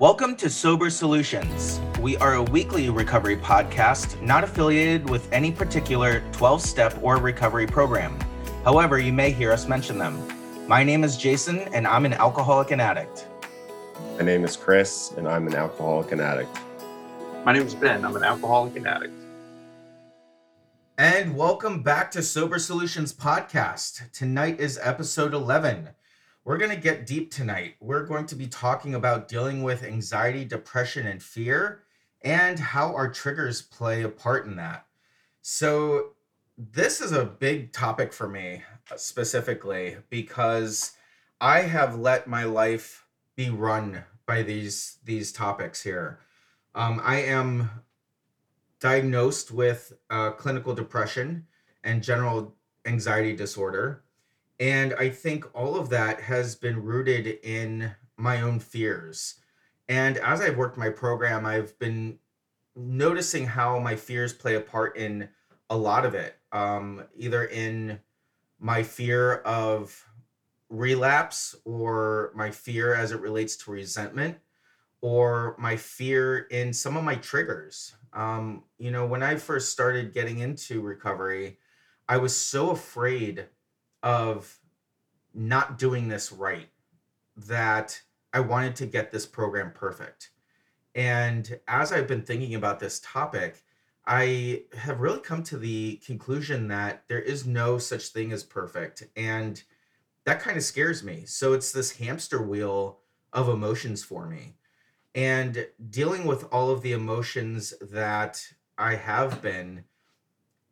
Welcome to Sober Solutions. We are a weekly recovery podcast not affiliated with any particular 12 step or recovery program. However, you may hear us mention them. My name is Jason, and I'm an alcoholic and addict. My name is Chris, and I'm an alcoholic and addict. My name is Ben. I'm an alcoholic and addict. And welcome back to Sober Solutions Podcast. Tonight is episode 11. We're going to get deep tonight. We're going to be talking about dealing with anxiety, depression, and fear, and how our triggers play a part in that. So, this is a big topic for me uh, specifically because I have let my life be run by these these topics here. Um, I am diagnosed with uh, clinical depression and general anxiety disorder. And I think all of that has been rooted in my own fears. And as I've worked my program, I've been noticing how my fears play a part in a lot of it, um, either in my fear of relapse or my fear as it relates to resentment or my fear in some of my triggers. Um, you know, when I first started getting into recovery, I was so afraid of not doing this right that I wanted to get this program perfect. And as I've been thinking about this topic, I have really come to the conclusion that there is no such thing as perfect. And that kind of scares me. So it's this hamster wheel of emotions for me and dealing with all of the emotions that I have been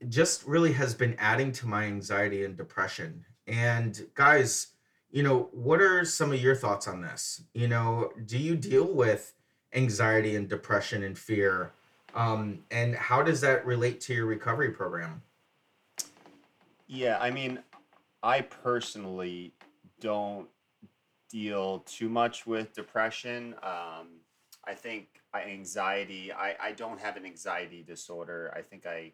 just really has been adding to my anxiety and depression. And guys, you know, what are some of your thoughts on this? You know, do you deal with anxiety and depression and fear? Um, and how does that relate to your recovery program? Yeah, I mean, I personally don't deal too much with depression. Um, I think anxiety, I, I don't have an anxiety disorder. I think I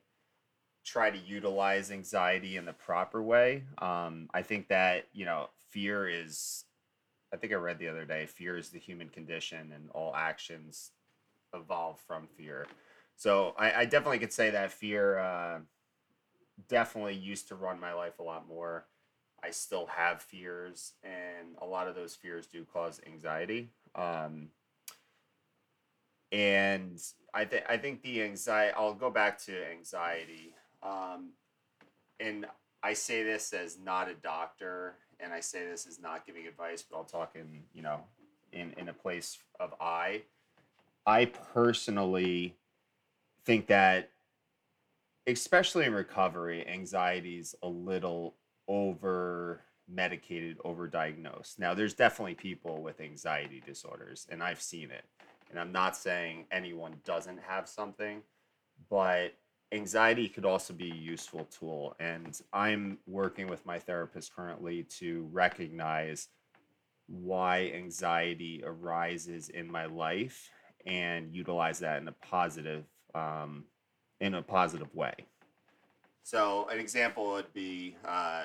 try to utilize anxiety in the proper way. Um, I think that, you know, fear is, I think I read the other day, fear is the human condition and all actions evolve from fear. So I, I definitely could say that fear uh, definitely used to run my life a lot more. I still have fears, and a lot of those fears do cause anxiety. Um, and I think I think the anxiety. I'll go back to anxiety, um, and I say this as not a doctor, and I say this as not giving advice, but I'll talk in you know, in in a place of I. I personally think that, especially in recovery, anxiety is a little over medicated, over diagnosed. Now, there's definitely people with anxiety disorders, and I've seen it and I'm not saying anyone doesn't have something, but anxiety could also be a useful tool. And I'm working with my therapist currently to recognize why anxiety arises in my life and utilize that in a positive um, in a positive way. So an example would be uh,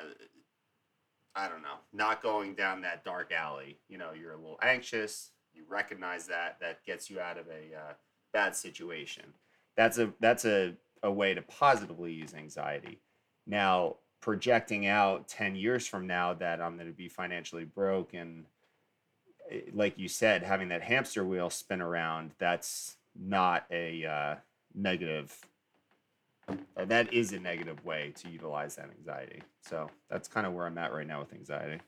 I don't know, not going down that dark alley. You know, you're a little anxious, you recognize that that gets you out of a uh, bad situation that's a that's a, a way to positively use anxiety. Now projecting out 10 years from now that i'm going to be financially broke and eh, like you said having that hamster wheel spin around that's not a uh, negative uh, that is a negative way to utilize that anxiety. So that's kind of where i'm at right now with anxiety.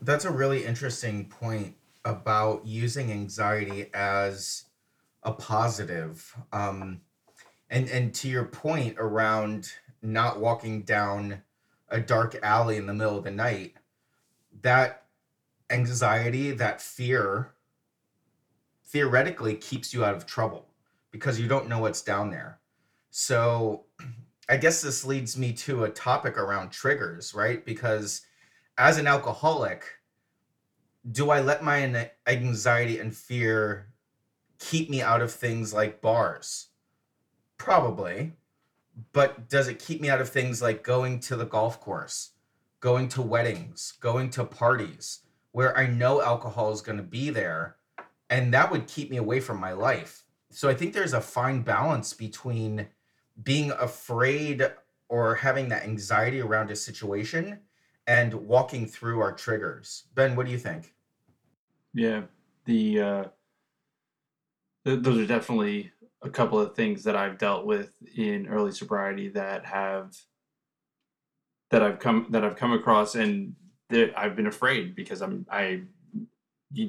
That's a really interesting point about using anxiety as a positive. Um, and and to your point around not walking down a dark alley in the middle of the night, that anxiety, that fear, theoretically keeps you out of trouble because you don't know what's down there. So I guess this leads me to a topic around triggers, right? Because as an alcoholic, do I let my anxiety and fear keep me out of things like bars? Probably. But does it keep me out of things like going to the golf course, going to weddings, going to parties where I know alcohol is going to be there and that would keep me away from my life. So I think there's a fine balance between being afraid or having that anxiety around a situation and walking through our triggers. Ben, what do you think? Yeah, the uh, th- those are definitely a couple of things that I've dealt with in early sobriety that have that I've come that I've come across, and that I've been afraid because I'm I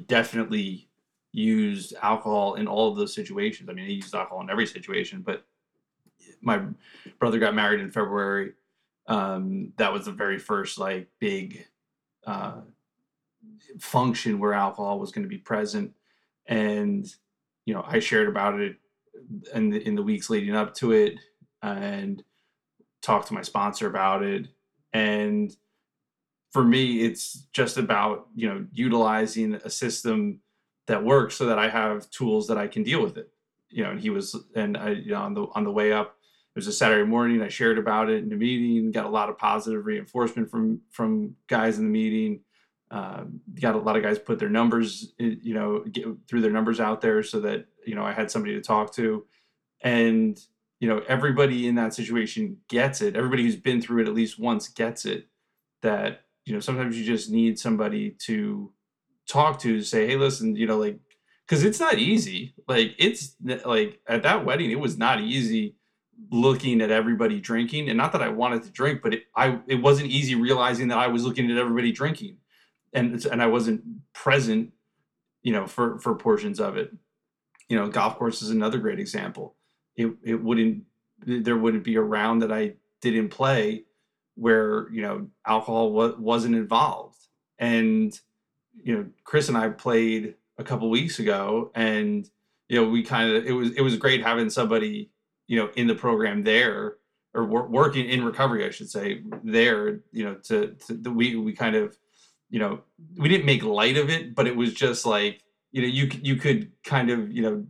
definitely used alcohol in all of those situations. I mean, I used alcohol in every situation, but my brother got married in February. Um, that was the very first like big uh, function where alcohol was going to be present, and you know I shared about it in the, in the weeks leading up to it, and talked to my sponsor about it, and for me it's just about you know utilizing a system that works so that I have tools that I can deal with it. You know, and he was, and I, you know, on the on the way up, it was a Saturday morning. I shared about it in the meeting, got a lot of positive reinforcement from from guys in the meeting. Uh, got a lot of guys put their numbers, you know, get, threw their numbers out there so that you know I had somebody to talk to, and you know everybody in that situation gets it. Everybody who's been through it at least once gets it. That you know sometimes you just need somebody to talk to say, hey, listen, you know, like, because it's not easy. Like, it's like at that wedding, it was not easy looking at everybody drinking, and not that I wanted to drink, but it I it wasn't easy realizing that I was looking at everybody drinking, and and I wasn't present, you know, for for portions of it. You know, golf course is another great example. It it wouldn't there wouldn't be a round that I didn't play where you know alcohol wa- wasn't involved and you know, Chris and I played a couple weeks ago, and you know, we kind of it was it was great having somebody you know in the program there or wor- working in recovery, I should say, there. You know, to, to the, we we kind of you know we didn't make light of it, but it was just like you know you you could kind of you know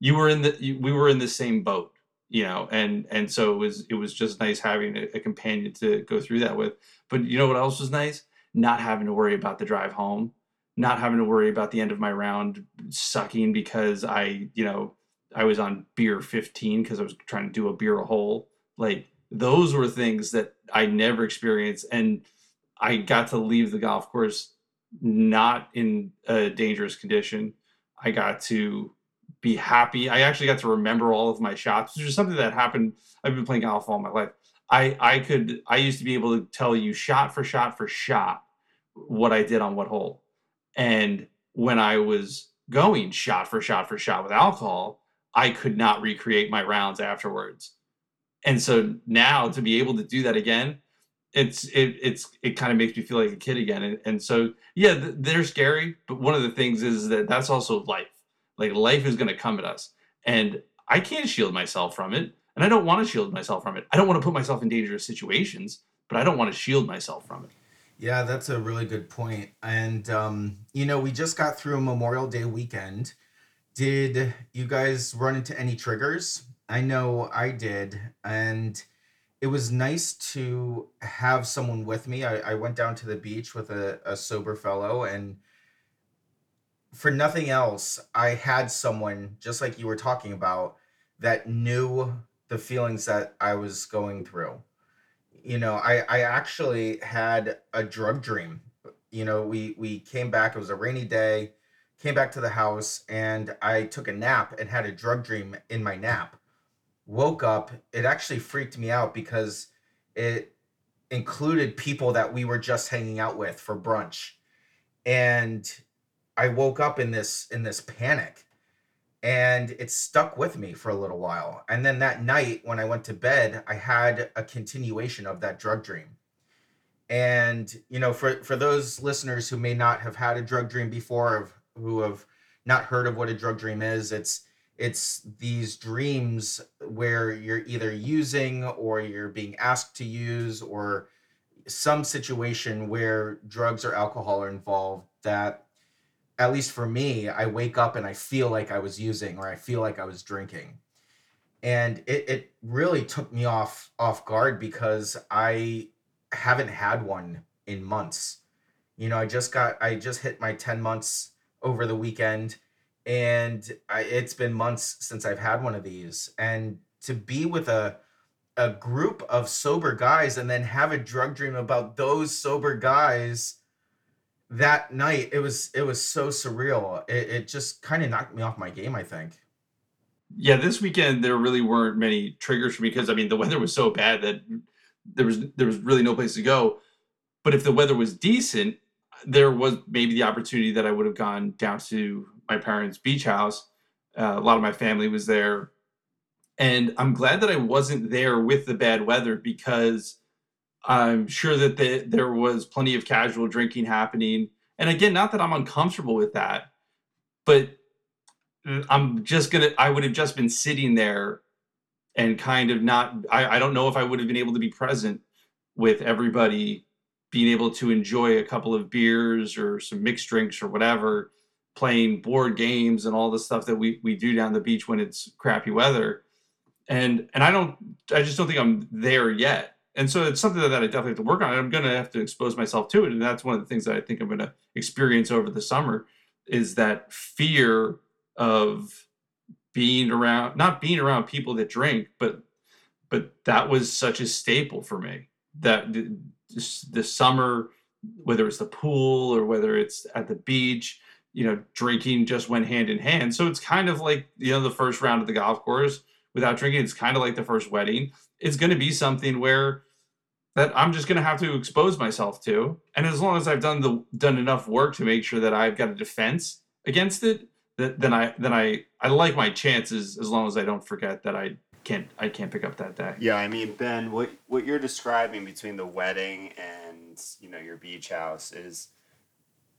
you were in the you, we were in the same boat you know and and so it was it was just nice having a, a companion to go through that with but you know what else was nice not having to worry about the drive home, not having to worry about the end of my round sucking because I, you know, I was on beer 15 because I was trying to do a beer a hole. Like those were things that I never experienced. And I got to leave the golf course not in a dangerous condition. I got to be happy. I actually got to remember all of my shots, which is something that happened. I've been playing golf all my life. I I could I used to be able to tell you shot for shot for shot what I did on what hole. And when I was going shot for shot for shot with alcohol, I could not recreate my rounds afterwards. And so now to be able to do that again, it's it it's it kind of makes me feel like a kid again. And, and so yeah, th- they're scary, but one of the things is that that's also life. Like life is going to come at us, and I can't shield myself from it. And I don't want to shield myself from it. I don't want to put myself in dangerous situations, but I don't want to shield myself from it. Yeah, that's a really good point. And um, you know, we just got through a Memorial Day weekend. Did you guys run into any triggers? I know I did, and it was nice to have someone with me. I, I went down to the beach with a, a sober fellow, and for nothing else, I had someone, just like you were talking about, that knew the feelings that I was going through. You know, I I actually had a drug dream. You know, we we came back, it was a rainy day, came back to the house and I took a nap and had a drug dream in my nap. Woke up, it actually freaked me out because it included people that we were just hanging out with for brunch. And I woke up in this in this panic and it stuck with me for a little while. And then that night when I went to bed, I had a continuation of that drug dream. And you know, for for those listeners who may not have had a drug dream before, of who have not heard of what a drug dream is, it's it's these dreams where you're either using or you're being asked to use or some situation where drugs or alcohol are involved that at least for me, I wake up and I feel like I was using or I feel like I was drinking. And it, it really took me off off guard because I haven't had one in months. You know, I just got I just hit my 10 months over the weekend and I, it's been months since I've had one of these, and to be with a a group of sober guys and then have a drug dream about those sober guys that night it was it was so surreal it, it just kind of knocked me off my game i think Yeah, this weekend there really weren't many triggers for me because I mean the weather was so bad that there was there was really no place to go. But if the weather was decent, there was maybe the opportunity that I would have gone down to my parents' beach house. Uh, a lot of my family was there, and I'm glad that I wasn't there with the bad weather because I'm sure that the, there was plenty of casual drinking happening. And again, not that I'm uncomfortable with that, but I'm just gonna. I would have just been sitting there and kind of not. I, I don't know if I would have been able to be present with everybody, being able to enjoy a couple of beers or some mixed drinks or whatever, playing board games and all the stuff that we we do down the beach when it's crappy weather. And and I don't. I just don't think I'm there yet. And so it's something that I definitely have to work on. I'm going to have to expose myself to it, and that's one of the things that I think I'm going to experience over the summer is that fear of being around not being around people that drink but but that was such a staple for me that the, the summer whether it's the pool or whether it's at the beach you know drinking just went hand in hand. So it's kind of like you know the first round of the golf course without drinking it's kind of like the first wedding. It's going to be something where that I'm just going to have to expose myself to. And as long as I've done the done enough work to make sure that I've got a defense against it th- then I then I I like my chances as long as I don't forget that I can't I can't pick up that day. Yeah, I mean, Ben, what what you're describing between the wedding and you know your beach house is,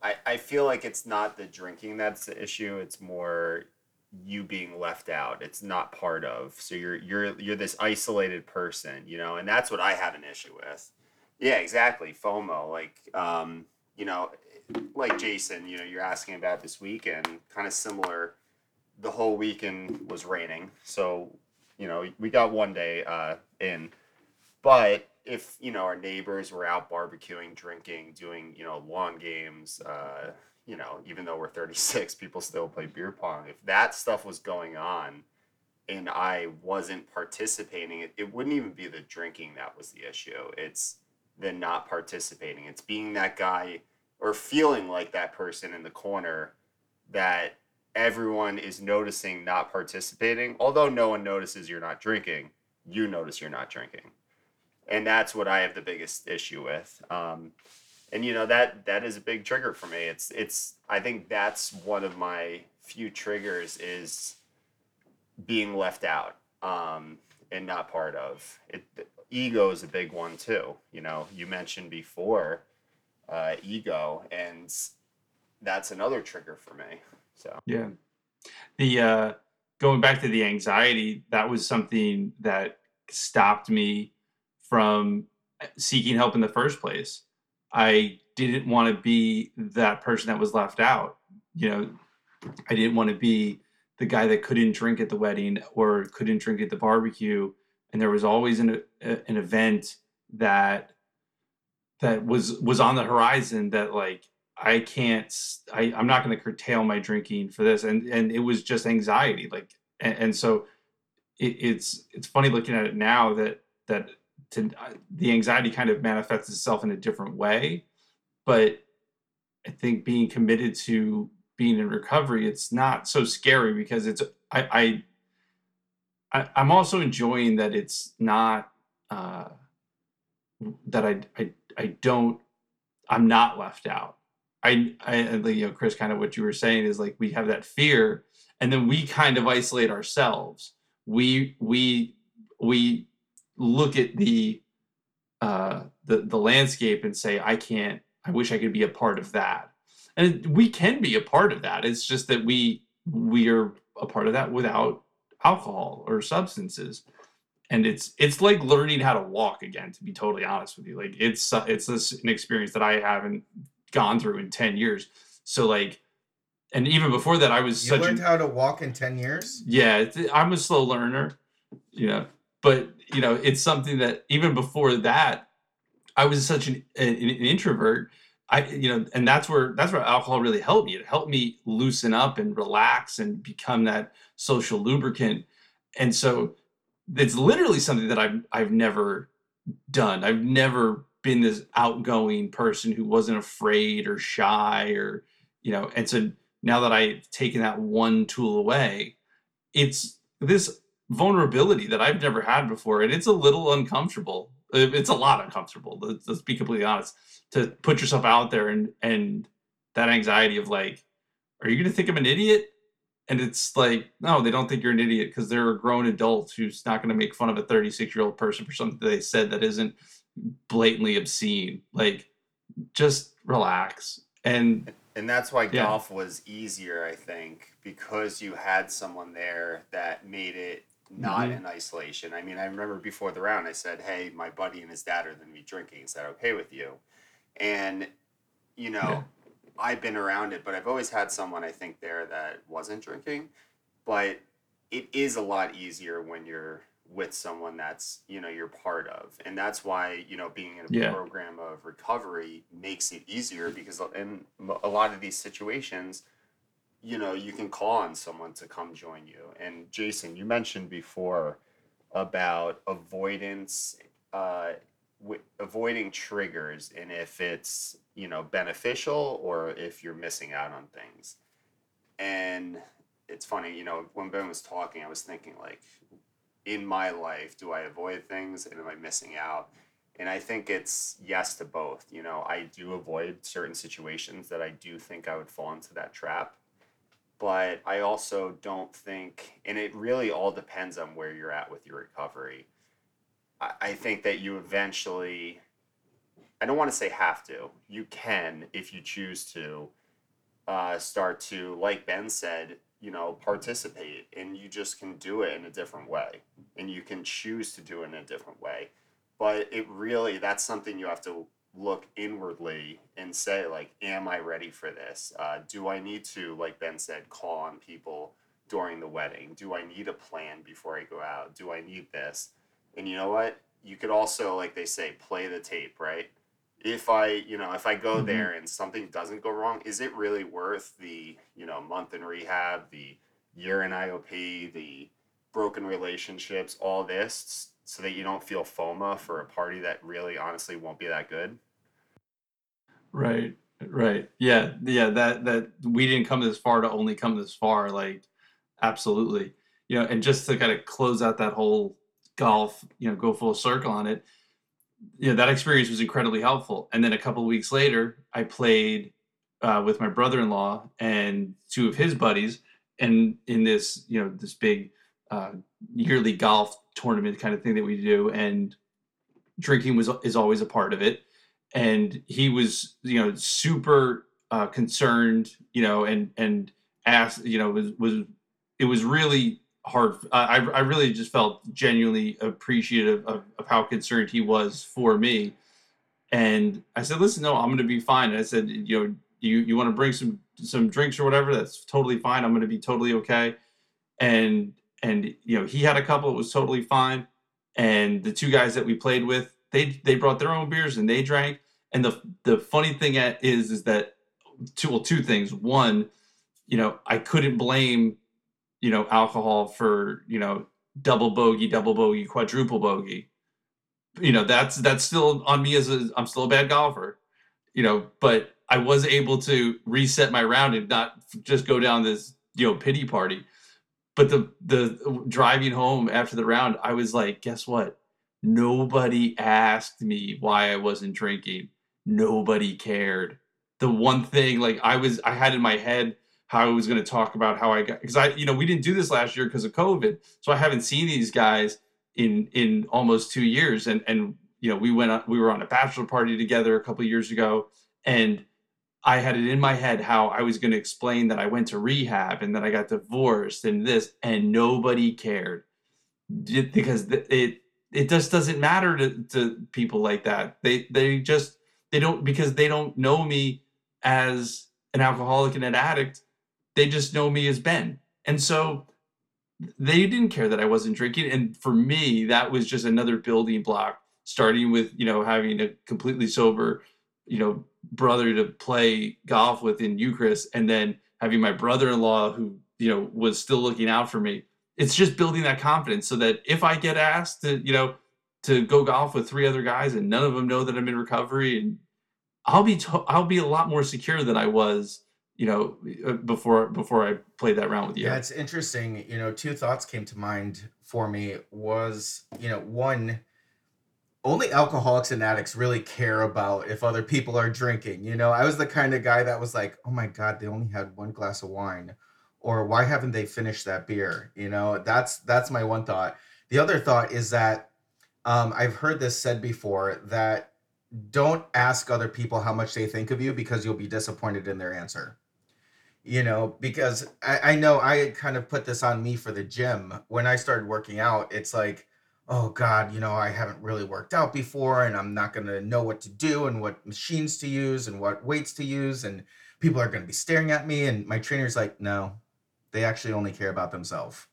I I feel like it's not the drinking that's the issue. It's more you being left out. It's not part of. So you're you're you're this isolated person, you know, and that's what I have an issue with. Yeah, exactly. FOMO, like um, you know, like Jason, you know, you're asking about this weekend, kind of similar. The whole weekend was raining, so you know we got one day uh, in, but if you know our neighbors were out barbecuing, drinking, doing you know lawn games, uh, you know even though we're 36, people still play beer pong. If that stuff was going on, and I wasn't participating, it, it wouldn't even be the drinking that was the issue. It's the not participating. It's being that guy or feeling like that person in the corner that everyone is noticing not participating. Although no one notices you're not drinking, you notice you're not drinking. And that's what I have the biggest issue with. Um, and you know that that is a big trigger for me. It's it's I think that's one of my few triggers is being left out um, and not part of it. Ego is a big one too. You know, you mentioned before uh, ego, and that's another trigger for me. So Yeah. The uh going back to the anxiety, that was something that stopped me from uh, seeking help in the first place. I didn't want to be that person that was left out. You know, I didn't want to be the guy that couldn't drink at the wedding or couldn't drink at the barbecue and there was always an a- an event that that was was on the horizon that like I can't I, I'm not going to curtail my drinking for this and and it was just anxiety like and, and so it, it's it's funny looking at it now that that to, uh, the anxiety kind of manifests itself in a different way but I think being committed to being in recovery it's not so scary because it's I I, I I'm also enjoying that it's not uh that I I I don't I'm not left out. I I you know Chris kind of what you were saying is like we have that fear and then we kind of isolate ourselves. We we we look at the uh the the landscape and say I can't I wish I could be a part of that. And we can be a part of that. It's just that we we are a part of that without alcohol or substances. And it's it's like learning how to walk again to be totally honest with you. Like it's uh, it's this an experience that i haven't gone through in 10 years. So like and even before that i was you such learned a how to walk in 10 years? Yeah i'm a slow learner. You know but you know it's something that even before that i was such an, an, an introvert I you know, and that's where that's where alcohol really helped me. It helped me loosen up and relax and become that social lubricant. And so it's literally something that I've I've never done. I've never been this outgoing person who wasn't afraid or shy or you know, and so now that I've taken that one tool away, it's this vulnerability that I've never had before, and it's a little uncomfortable. Uh, it's a lot uncomfortable. Let's, let's be completely honest. To put yourself out there and and that anxiety of like, are you going to think I'm an idiot? And it's like, no, they don't think you're an idiot because they're a grown adult who's not going to make fun of a 36 year old person for something they said that isn't blatantly obscene. Like, just relax. And and that's why Yeah. golf was easier, I think, because you had someone there that made it not Mhm. in isolation. I mean, I remember before the round, I said, "Hey, my buddy and his dad are going to be drinking. Is that okay with you?" And you know, Yeah. I've been around it, but I've always had someone I think there that wasn't drinking. But it is a lot easier when you're with someone that's you know you're part of and that's why you know being in a Yeah. program of recovery makes it easier because in a lot of these situations you know you can call on someone to come join you. And jason you mentioned before about avoidance uh, w- avoiding triggers and if it's you know beneficial or if you're missing out on things. And it's funny you know when ben was talking i was thinking like in my life do i avoid things and am i missing out? And i think it's yes to both you know i do avoid certain situations that i do think i would fall into that trap but i also don't think and it really all depends on where you're at with your recovery. I, I think that you eventually i don't want to say have to you can if you choose to uh, start to like ben said you know participate and you just can do it in a different way and you can choose to do it in a different way. But it really that's something you have to look inwardly and say like am i ready for this? Uh, do i need to like ben said call on people during the wedding? Do i need a plan before i go out? Do i need this? And you know what? You could also like they say play the tape right? If i you know if i go Mhm. there and something doesn't go wrong is it really worth the you know month in rehab the year in iop the broken relationships all this so that you don't feel FOMO for a party that really honestly won't be that good. Right, right. Yeah, yeah, that that we didn't come this far to only come this far, like absolutely. You know, and just to kind of close out that whole golf, you know, go full circle on it, you know, that experience was incredibly helpful. And then a couple weeks later, I played uh, with my brother-in-law and two of his buddies, and in this, you know, this big uh, yearly golf tournament kind of thing that we do, and drinking was is always a part of it. And he was you know super uh, concerned you know and and asked you know was was it was really hard. I i really just felt genuinely appreciative of, of how concerned he was for me. And i said listen no i'm going to be fine. And i said you know you you want to bring some some drinks or whatever? That's totally fine. I'm going to be totally okay. And and you know he had a couple it was totally fine. And the two guys that we played with they they brought their own beers and they drank. And the the funny thing is is that two well two things. One you know i couldn't blame you know alcohol for you know double bogey double bogey quadruple bogey. You know that's that's still on me as a i'm still a bad golfer you know but i was able to reset my round and not just go down this you know pity party but the the driving home after the round i was like guess what? Nobody asked me why i wasn't drinking. Nobody cared. The one thing like i was i had in my head how i was going to talk about how i got because i you know we didn't do this last year because of covid so i haven't seen these guys in in almost two years and and you know we went on we were on a bachelor party together a couple years ago and I had it in my head how I was going to explain that I went to rehab and that I got divorced and this, and nobody cared because it it just doesn't matter to, to people like that. They they just they don't because they don't know me as an alcoholic and an addict. They just know me as Ben, and so they didn't care that I wasn't drinking. And for me, that was just another building block. Starting with you know having a completely sober, you know brother to play golf with in you Chris, and then having my brother-in-law who you know was still looking out for me. It's just building that confidence so that if I get asked to you know to go golf with three other guys and none of them know that I'm in recovery, and I'll be to- I'll be a lot more secure than I was you know uh, before before I played that round with you. Yeah, it's interesting. You know, two thoughts came to mind for me was, you know, one, only alcoholics and addicts really care about if other people are drinking. You know, I was the kind of guy that was like, oh my God, they only had one glass of wine. Or why haven't they finished that beer? You know, that's that's my one thought. The other thought is that um, I've heard this said before that don't ask other people how much they think of you because you'll be disappointed in their answer you know because I, I know i kind of put this on me for the gym when i started working out it's like oh god you know i haven't really worked out before and i'm not going to know what to do and what machines to use and what weights to use and people are going to be staring at me and my trainer's like no they actually only care about themselves.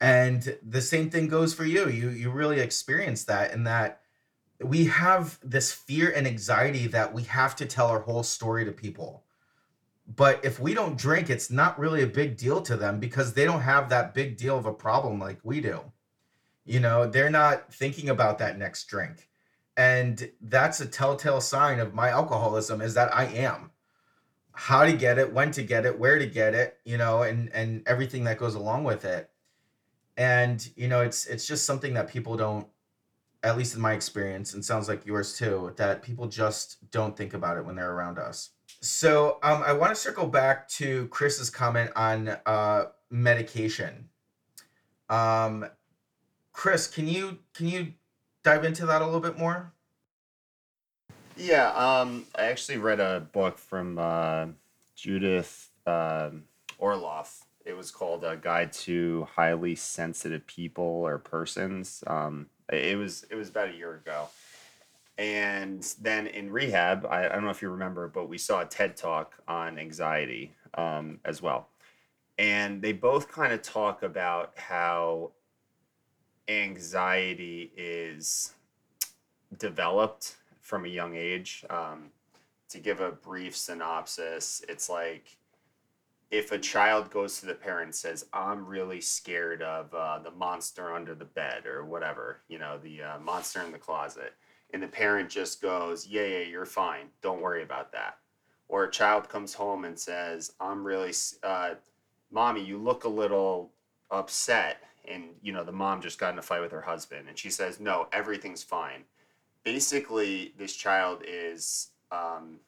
And the same thing goes for you. You you really experience that in that we have this fear and anxiety that we have to tell our whole story to people. But if we don't drink, it's not really a big deal to them because they don't have that big deal of a problem like we do. You know, they're not thinking about that next drink. And that's a telltale sign of my alcoholism is that I am. How to get it, when to get it, where to get it, you know, and and everything that goes along with it. And you know, it's it's just something that people don't at least in my experience and sounds like yours too, that people just don't think about it when they're around us. So um, I want to circle back to Chris's comment on uh, medication. Um, Chris, can you can you dive into that a little bit more? Yeah, um, I actually read a book from uh, Judith um Orloff. It was called A Guide to Highly Sensitive People or Persons. Um, it was it was about a year ago, and then in rehab, I, I don't know if you remember, but we saw a TED talk on anxiety um, as well. And they both kind of talk about how anxiety is developed from a young age. Um, to give a brief synopsis, it's like if a child goes to the parent and says, I'm really scared of uh, the monster under the bed or whatever, you know, the uh, monster in the closet and the parent just goes, "Yeah, yeah, you're fine. Don't worry about that." Or a child comes home and says, "I'm really, uh, mommy, you look a little upset," and you know the mom just got in a fight with her husband, and she says, "No, everything's fine." Basically, this child is um,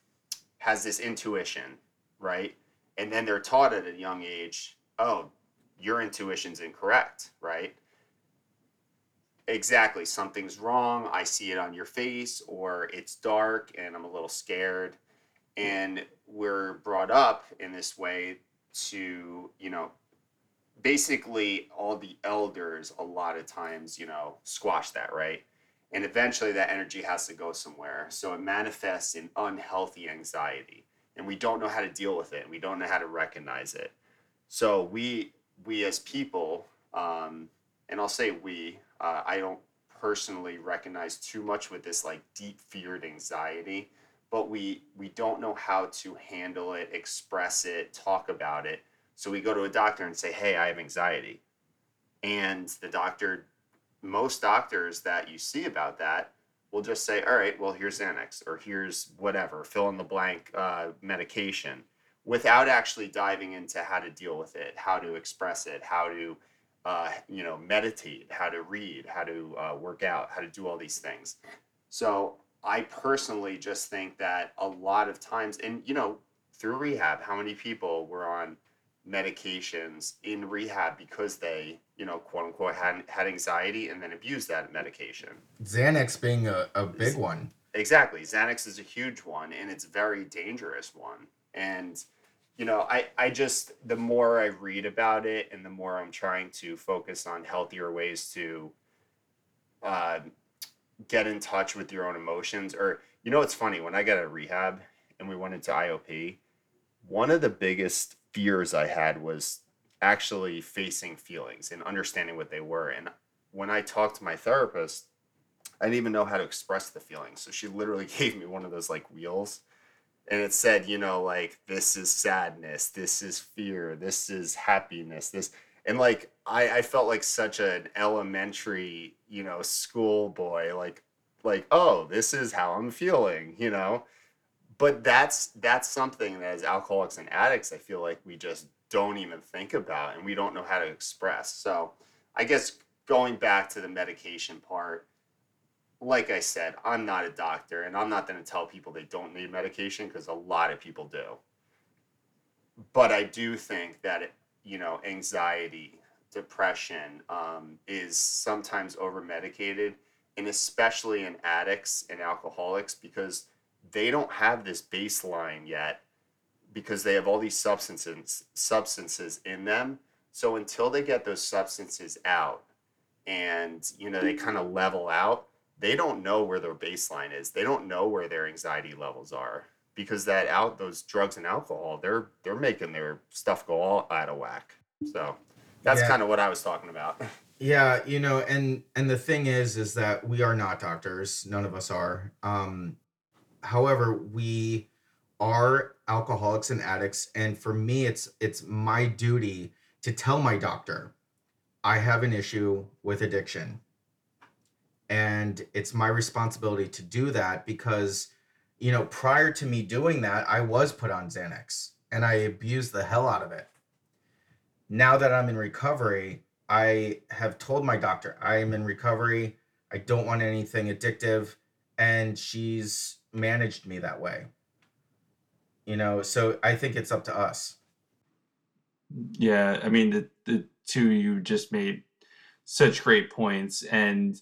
has this intuition, right? And then they're taught at a young age, "Oh, your intuition's incorrect," right? exactly something's wrong i see it on your face or it's dark and i'm a little scared and we're brought up in this way to you know basically all the elders a lot of times you know squash that right? And eventually that energy has to go somewhere. So it manifests in unhealthy anxiety. And we don't know how to deal with it. And we don't know how to recognize it. So we we as people um, and i'll say we uh, I don't personally recognize too much with this like deep feared anxiety, but we we don't know how to handle it, express it, talk about it. So we go to a doctor and say, "Hey, I have anxiety," and the doctor, most doctors that you see about that will just say, "All right, well here's Xanax or here's whatever, fill in the blank uh, medication." Without actually diving into how to deal with it, how to express it, how to uh, you know, meditate, how to read, how to uh, work out, how to do all these things. So I personally just think that a lot of times, and you know, through rehab, how many people were on medications in rehab because they, you know, quote unquote, had, had anxiety and then abused that medication. Xanax being a, a big one. Exactly. Xanax is a huge one and it's a very dangerous one. And you know, I, I just, the more I read about it and the more I'm trying to focus on healthier ways to uh, get in touch with your own emotions. Or, you know, it's funny, when I got a rehab and we went into IOP, one of the biggest fears I had was actually facing feelings and understanding what they were. And when I talked to my therapist, I didn't even know how to express the feelings. So she literally gave me one of those like wheels and it said, you know, like this is sadness, this is fear, this is happiness, this and like I, I felt like such an elementary, you know, schoolboy, like like, oh, this is how I'm feeling, you know. But that's that's something that as alcoholics and addicts, I feel like we just don't even think about and we don't know how to express. So I guess going back to the medication part, like I said, I'm not a doctor and I'm not going to tell people they don't need medication because a lot of people do. But I do think that, you know, anxiety, depression um, is sometimes over medicated, and especially in addicts and alcoholics because they don't have this baseline yet because they have all these substances substances in them. So until they get those substances out and you know they kind of level out, they don't know where their baseline is. They don't know where their anxiety levels are because that out those drugs and alcohol, they're they're making their stuff go all out of whack. So that's Yeah. kind of what I was talking about. Yeah, you know, and and the thing is is that we are not doctors. None of us are. Um however, we are alcoholics and addicts and for me it's it's my duty to tell my doctor I have an issue with addiction. And it's my responsibility to do that because you know, prior to me doing that, I was put on Xanax and I abused the hell out of it. Now that I'm in recovery, I have told my doctor I am in recovery. I don't want anything addictive. And she's managed me that way. You know, so I think it's up to us. Yeah, I mean the the two you just made such great points, and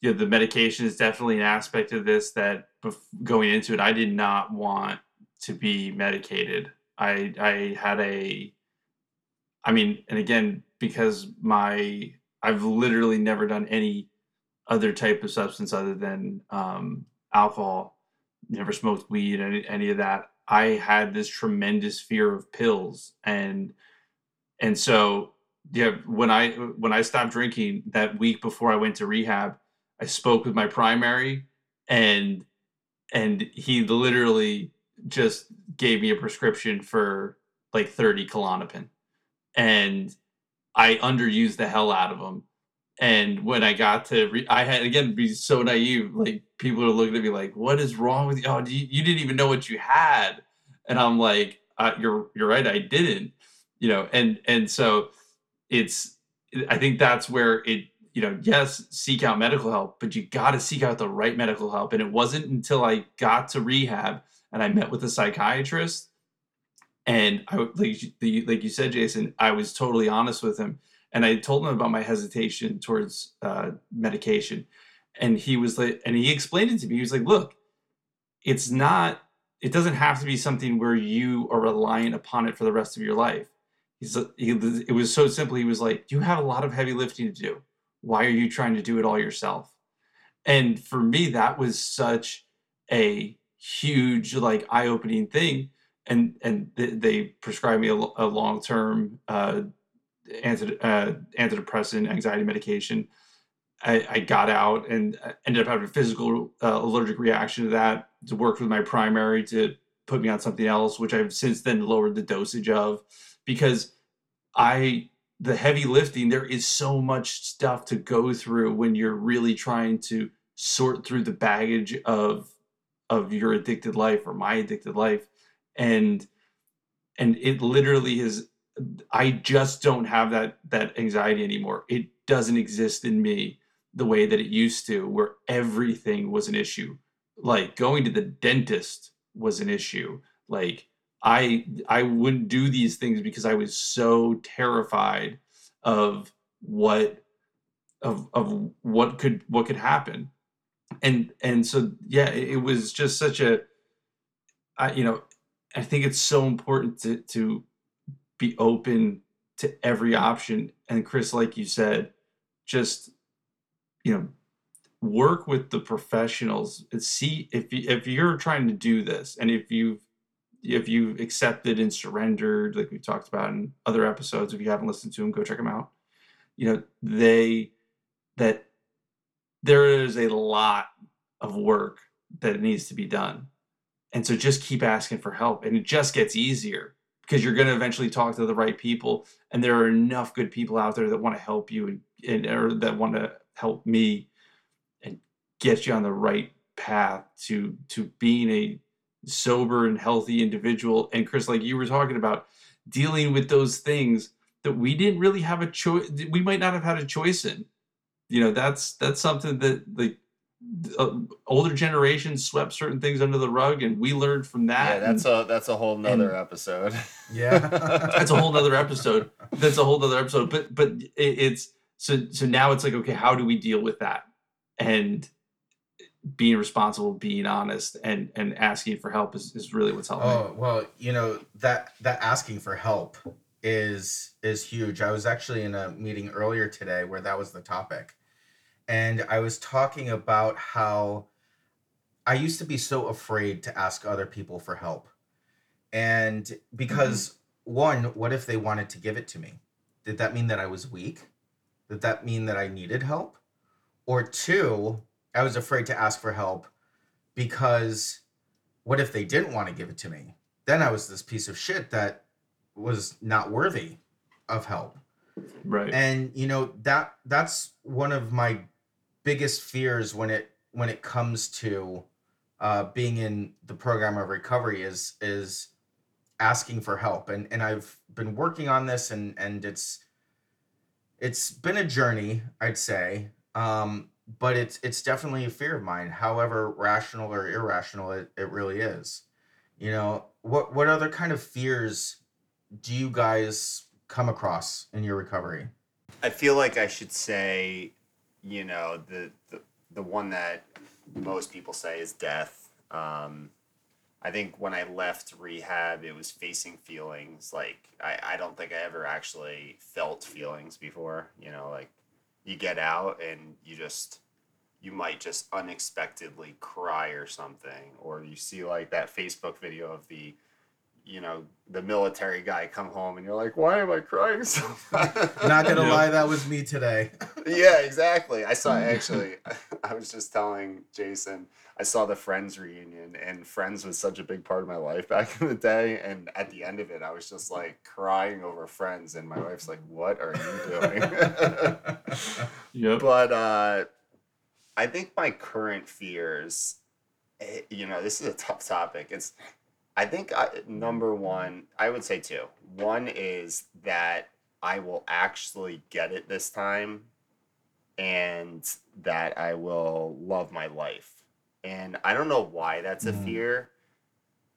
you know, the medication is definitely an aspect of this that bef- going into it, I did not want to be medicated. I I had a, I mean, and again because my I've literally never done any other type of substance other than um, alcohol. Never smoked weed, any any of that. I had this tremendous fear of pills, and and so yeah, when I when I stopped drinking that week before I went to rehab, I spoke with my primary, and and he literally just gave me a prescription for like 30 Klonopin, and I underused the hell out of them. And when I got to, re- I had again be so naive. Like people are looking at me like, "What is wrong with you? Oh, you, you didn't even know what you had." And I'm like, uh, "You're you're right. I didn't." You know, and and so it's. I think that's where it. You know, yes, seek out medical help, but you got to seek out the right medical help. And it wasn't until I got to rehab and I met with a psychiatrist and I like like you said, Jason, I was totally honest with him, and I told him about my hesitation towards uh, medication, and he was like, and he explained it to me. He was like, "Look, it's not. It doesn't have to be something where you are reliant upon it for the rest of your life." He's he, it was so simple. He was like, "You have a lot of heavy lifting to do. Why are you trying to do it all yourself?" And for me, that was such a huge, like, eye-opening thing and and th- they prescribed me a long-term uh, anti, uh, antidepressant anxiety medication. I, I got out and uh, ended up having a physical uh, allergic reaction to that. To work with my primary to put me on something else, which I've since then lowered the dosage of, because I the heavy lifting. There is so much stuff to go through when you're really trying to sort through the baggage of of your addicted life or my addicted life and and it literally is i just don't have that that anxiety anymore. It doesn't exist in me the way that it used to where everything was an issue. Like going to the dentist was an issue. Like i i wouldn't do these things because i was so terrified of what of of what could what could happen. And and so yeah it, was just such a I, you know I think it's so important to to be open to every option. And Chris, like you said, just you know, work with the professionals and see if you, if you're trying to do this, and if you've if you've accepted and surrendered, like we talked about in other episodes. If you haven't listened to them, go check them out. You know, they that there is a lot of work that needs to be done and so just keep asking for help and it just gets easier because you're going to eventually talk to the right people and there are enough good people out there that want to help you and, and or that want to help me and get you on the right path to to being a sober and healthy individual. And chris like you were talking about dealing with those things that we didn't really have a choice we might not have had a choice in. You know that's that's something that the uh, older generations swept certain things under the rug and we learned from that yeah, that's and a that's a whole nother episode. Yeah. that's a whole nother episode that's a whole nother episode but but it, it's so so now it's like okay how do we deal with that and being responsible being honest and and asking for help is, is really what's helping Oh well, you know that that asking for help is is huge. I was actually in a meeting earlier today where that was the topic, and I was talking about how I used to be so afraid to ask other people for help, and because mm-hmm. one, what if they wanted to give it to me? Did that mean that I was weak? Did that mean that I needed help? Or two, I was afraid to ask for help because what if they didn't want to give it to me? Then I was this piece of shit that was not worthy of help. right And you know that that's one of my biggest fears when it when it comes to uh, being in the program of recovery is is asking for help. And and I've been working on this and and it's it's been a journey, I'd say. Um, but it's it's definitely a fear of mine, however rational or irrational it, it really is. You know, what what other kind of fears do you guys come across in your recovery? I feel like I should say, you know, the the, the one that most people say is death. Um, I think when I left rehab, it was facing feelings. Like I, I don't think I ever actually felt feelings before. You know, like you get out and you just you might just unexpectedly cry or something, or you see like that Facebook video of the you know the military guy come home and you're like why am i crying so much?" Not gonna Yeah. lie, that was me today. yeah, exactly. I saw actually. I was just telling Jason. I saw the Friends reunion, and Friends was such a big part of my life back in the day. And at the end of it, I was just like crying over Friends, and my wife's like, "What are you doing?" yep but uh, I think my current fears, eh, you know, this is a tough topic. It's, I think I, number one, I would say two. One is that I will actually get it this time, and that I will love my life. And I don't know why that's a Mhm. fear.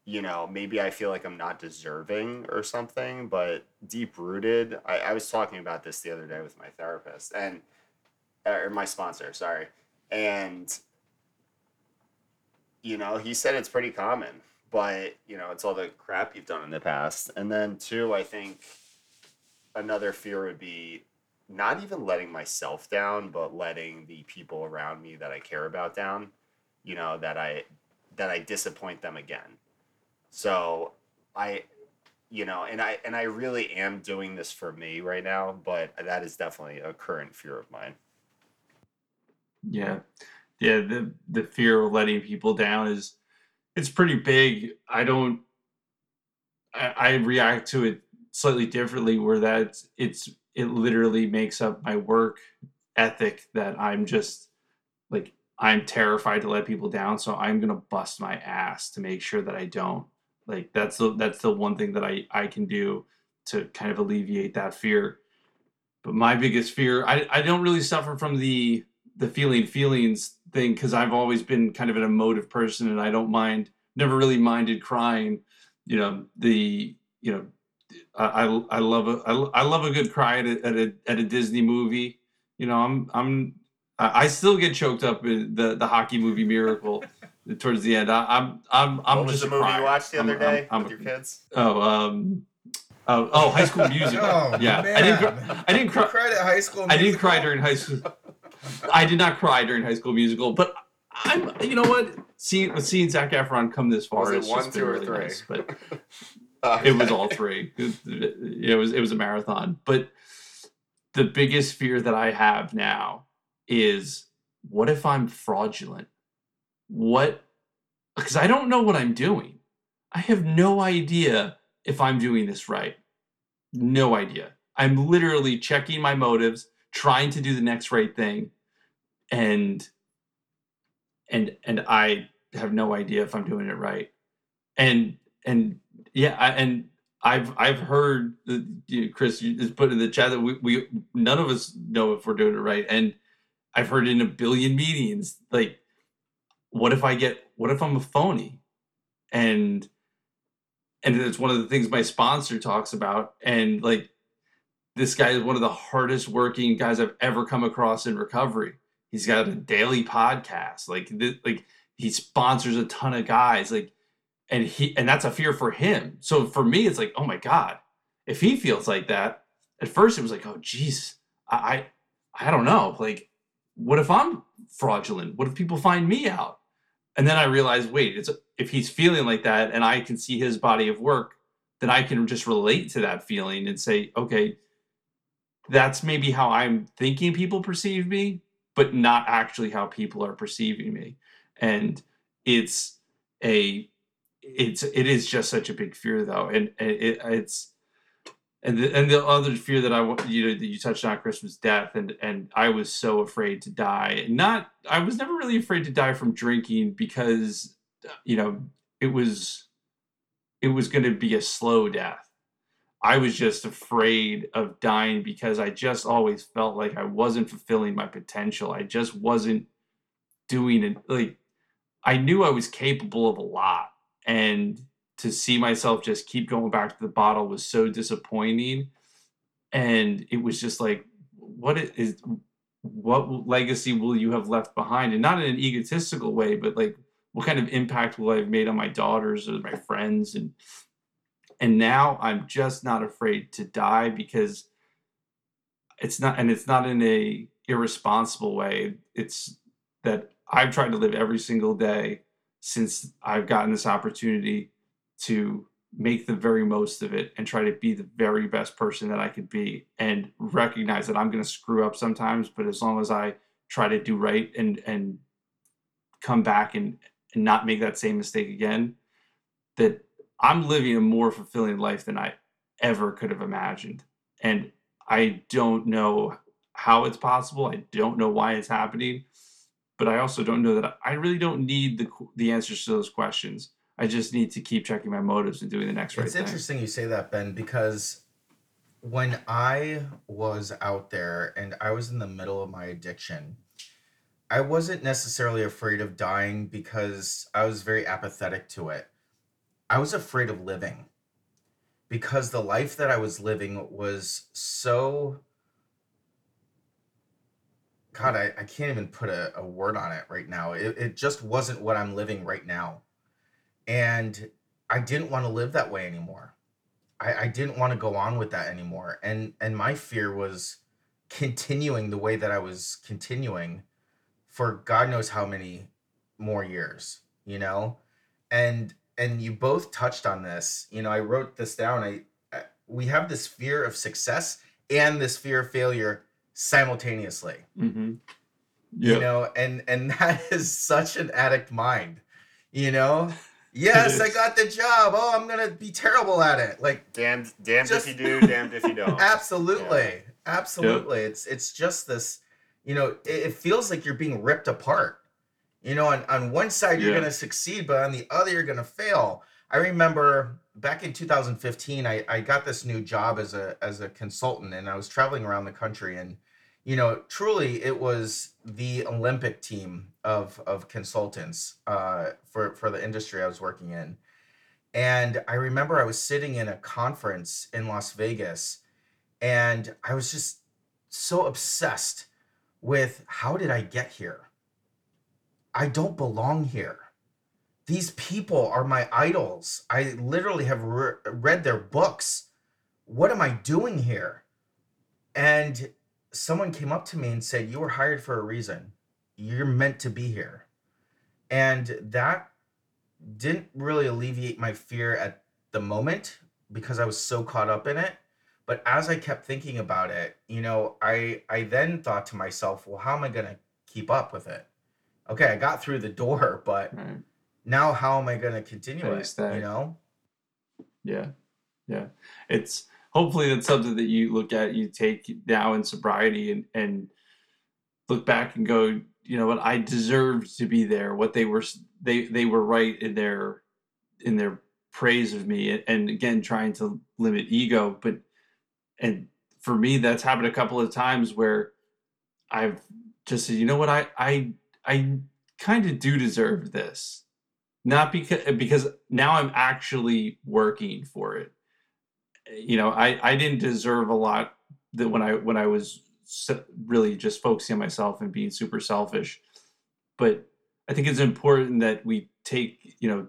You know, maybe I feel like I'm not deserving or something, but deep rooted. I, I was talking about this the other day with my therapist and or my sponsor, sorry. And you know, he said it's pretty common, but you know, it's all the crap you've done in the past. And then two, I think another fear would be not even letting myself down, but letting the people around me that I care about down. You know, that I that I disappoint them again. So I you know, and I and I really am doing this for me right now, but that is definitely a current fear of mine. Yeah, yeah. The the fear of letting people down is it's pretty big. I don't. I, I react to it slightly differently. Where that it's it literally makes up my work ethic that I'm just like I'm terrified to let people down, so I'm gonna bust my ass to make sure that I don't. Like that's the that's the one thing that I I can do to kind of alleviate that fear. But my biggest fear, I I don't really suffer from the the feeling feelings thing because I've always been kind of an emotive person and I don't mind, never really minded crying. You know, the you know, I I, I love a I, love a good cry at a, at a at a Disney movie. You know, I'm I'm I I still get choked up in the the hockey movie Miracle towards the end. I, I'm I'm I'm what was just the a movie crier. you watched the I'm- other I'm- day I'm with a- your kids? Oh, um, oh, oh, High School Musical. Oh, yeah, I didn't. I didn't You cry. cried at high school. I didn't cry during high school. I did not cry during High School Musical, but I'm. You know what? Seeing seeing Zac Efron come this far is one, two, or really three? nice. But oh, it was all three. It, it was it was a marathon. But the biggest fear that I have now is what if I'm fraudulent? What because I don't know what I'm doing. I have no idea if I'm doing this right. No idea. I'm literally checking my motives, trying to do the next right thing, and and and I have no idea if I'm doing it right. And and yeah, I, and I've I've heard that, you know, Chris is put in the chat that we, we none of us know if we're doing it right, and I've heard in a billion meetings like, what if I get what if I'm a phony, and and it's one of the things my sponsor talks about, and like this guy is one of the hardest working guys I've ever come across in recovery. He's got a daily podcast, like th- like he sponsors a ton of guys, like and he and that's a fear for him. So for me, it's like, oh my god, if he feels like that, at first it was like, oh geez, I I, I don't know, like what if I'm fraudulent? What if people find me out? And then I realized, wait, it's if he's feeling like that, and I can see his body of work, then I can just relate to that feeling and say, okay, that's maybe how I'm thinking people perceive me, but not actually how people are perceiving me. And it's a it's it is just such a big fear though, and, it, it's and the, and the other fear that I you know that you touched on Chris was death, and and I was so afraid to die. Not I was never really afraid to die from drinking because you know it was it was going to be a slow death. I was just afraid of dying because I just always felt like I wasn't fulfilling my potential. I just wasn't doing it like I knew I was capable of a lot and to see myself just keep going back to the bottle was so disappointing and it was just like what is what legacy will you have left behind and not in an egotistical way but like what kind of impact will i have made on my daughters or my friends and and now i'm just not afraid to die because it's not and it's not in a irresponsible way. It's that i've tried to live every single day since I've gotten this opportunity to make the very most of it and try to be the very best person that I could be and recognize that I'm going to screw up sometimes but as long as I try to do right and and come back and and not make that same mistake again that I'm living a more fulfilling life than I ever could have imagined and I don't know how it's possible I don't know why it's happening but I also don't know that I really don't need the the answers to those questions. I just need to keep checking my motives and doing the next right thing. It's interesting you say that, Ben, because when I was out there and I was in the middle of my addiction, I wasn't necessarily afraid of dying because I was very apathetic to it. I was afraid of living because the life that I was living was so God, I, I can't even put a, a word on it right now. It, it just wasn't what I'm living right now. And I didn't want to live that way anymore. I, I didn't want to go on with that anymore. And and my fear was continuing the way that I was continuing for God knows how many more years, you know? And and you both touched on this. You know, I wrote this down. I, I we have this fear of success and this fear of failure simultaneously Mm-hmm. you know and and that is such an addict mind you know yes i got the job oh i'm gonna be terrible at it like Damned, damned Just- if you do, damned if you don't. absolutely absolutely it's it's just this you know it, it feels like you're being ripped apart you know on, on one side you're Yeah. gonna succeed but on the other you're gonna fail. I remember back in 2015 I, I got this new job as a as a consultant and i was traveling around the country and you know truly it was the olympic team of of consultants uh, for for the industry i was working in. And i remember i was sitting in a conference in las vegas and i was just so obsessed with how did i get here i don't belong here. These people are my idols. I literally have re- read their books. What am i doing here? And someone came up to me and said you were hired for a reason. You're meant to be here. And that didn't really alleviate my fear at the moment because i was so caught up in it. But as i kept thinking about it you know i i then thought to myself well how am i going to keep up with it okay i got through the door but Right. now how am I going to continue How you it? stay. You know? Yeah, yeah. It's hopefully that's something that you look at, you take now in sobriety, and and look back and go, you know what, I deserved to be there. What they were, they they were right in their in their praise of me, and again trying to limit ego, but and for me that's happened a couple of times where I've just said, you know what, I I I kind of do deserve this not because because now I'm actually working for it. You know, I I didn't deserve a lot that when I when I was really just focusing on myself and being super selfish. But I think it's important that we take you know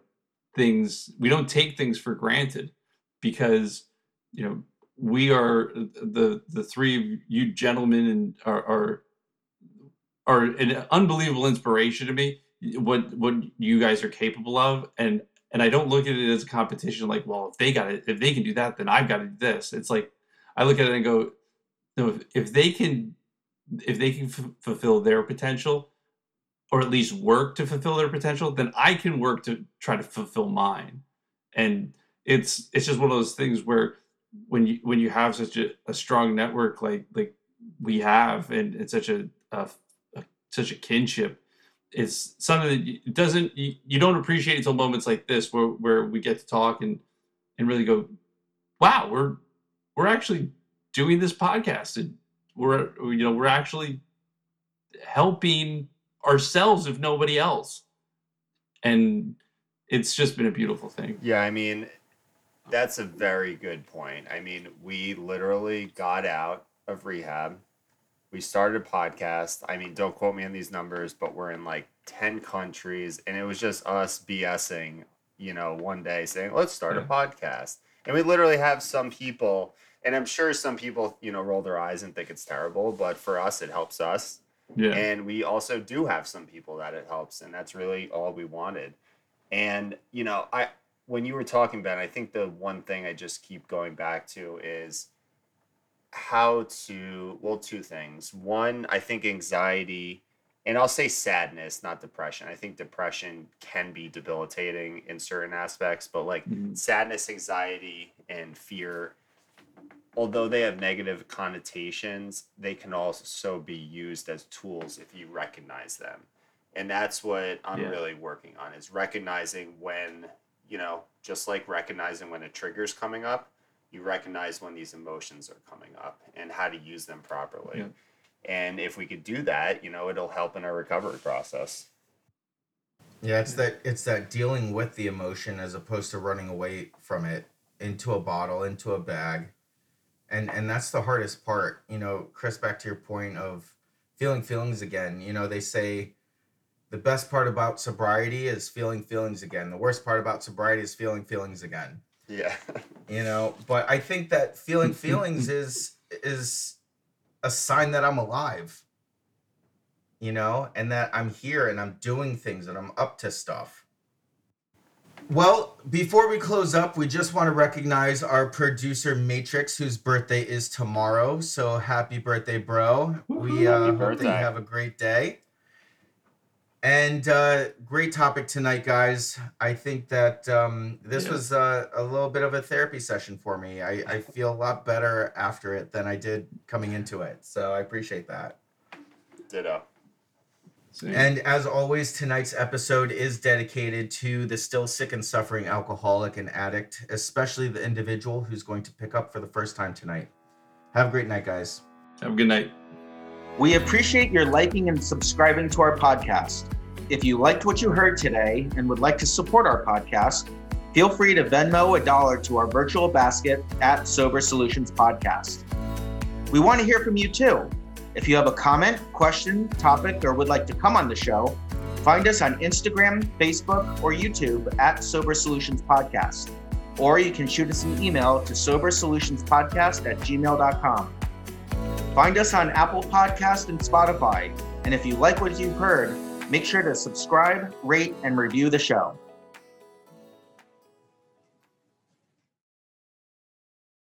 things we don't take things for granted because you know we are the the three of you gentlemen and are are are an unbelievable inspiration to me what what you guys are capable of. And and I don't look at it as a competition like well if they got it if they can do that then I've got to do this. It's like I look at it and go no if, if they can if they can f- fulfill their potential or at least work to fulfill their potential then I can work to try to fulfill mine. And it's it's just one of those things where when you when you have such a, a strong network like like we have and it's such a, a, a such a kinship it's something that you- doesn't you, you don't appreciate until moments like this where where we get to talk and and really go wow we're we're actually doing this podcast and we're you know we're actually helping ourselves if nobody else and it's just been a beautiful thing Yeah, I mean, that's a very good point. I mean, we literally got out of rehab. We started a podcast. I mean, don't quote me on these numbers, but we're in like 10 countries. And it was just us BSing, you know, one day saying, let's start a podcast. And we literally have some people, and I'm sure some people, you know, roll their eyes and think it's terrible, but for us, it helps us. yeah And we also do have some people that it helps, and that's really all we wanted. And you know, I when you were talking, Ben, I think the one thing I just keep going back to is how to well, two things. One, I think anxiety, and I'll say sadness, not depression. I think depression can be debilitating in certain aspects, but like Mhm. sadness, anxiety, and fear although they have negative connotations, they can also be used as tools if you recognize them. And that's what I'm Yeah. really working on is recognizing when, you know, just like recognizing when a trigger's coming up, you recognize when these emotions are coming up and how to use them properly. Yeah. And if we could do that, you know, it'll help in our recovery process. Yeah, it's that it's that dealing with the emotion as opposed to running away from it into a bottle, into a bag. And and that's the hardest part. You know, Chris, back to your point of feeling feelings again. You know, they say the best part about sobriety is feeling feelings again. The worst part about sobriety is feeling feelings again. Yeah. You know, but I think that feeling feelings is is a sign that I'm alive. You know, and that I'm here and I'm doing things and I'm up to stuff. Well, before we close up, we just want to recognize our producer Matrix, whose birthday is tomorrow. So happy birthday, bro! We uh, happy hope that you birthday. have a great day. And uh, great topic tonight, guys. I think that um, this Yeah. was uh, a little bit of a therapy session for me. I, I feel a lot better after it than I did coming into it. So I appreciate that. Ditto. Same. And as always, tonight's episode is dedicated to the still sick and suffering alcoholic and addict, especially the individual who's going to pick up for the first time tonight. Have a great night, guys. have a good night We appreciate your liking and subscribing to our podcast. If you liked what you heard today and would like to support our podcast, feel free to Venmo a dollar to our virtual basket at Sober Solutions Podcast. We want to hear from you too. If you have a comment, question, topic, or would like to come on the show, find us on Instagram, Facebook, or YouTube at Sober Solutions Podcast. Or you can shoot us an email to sobersolutionspodcast at gmail.com. Find us on Apple Podcast and Spotify. And if you like what you've heard, make sure to subscribe, rate, and review the show.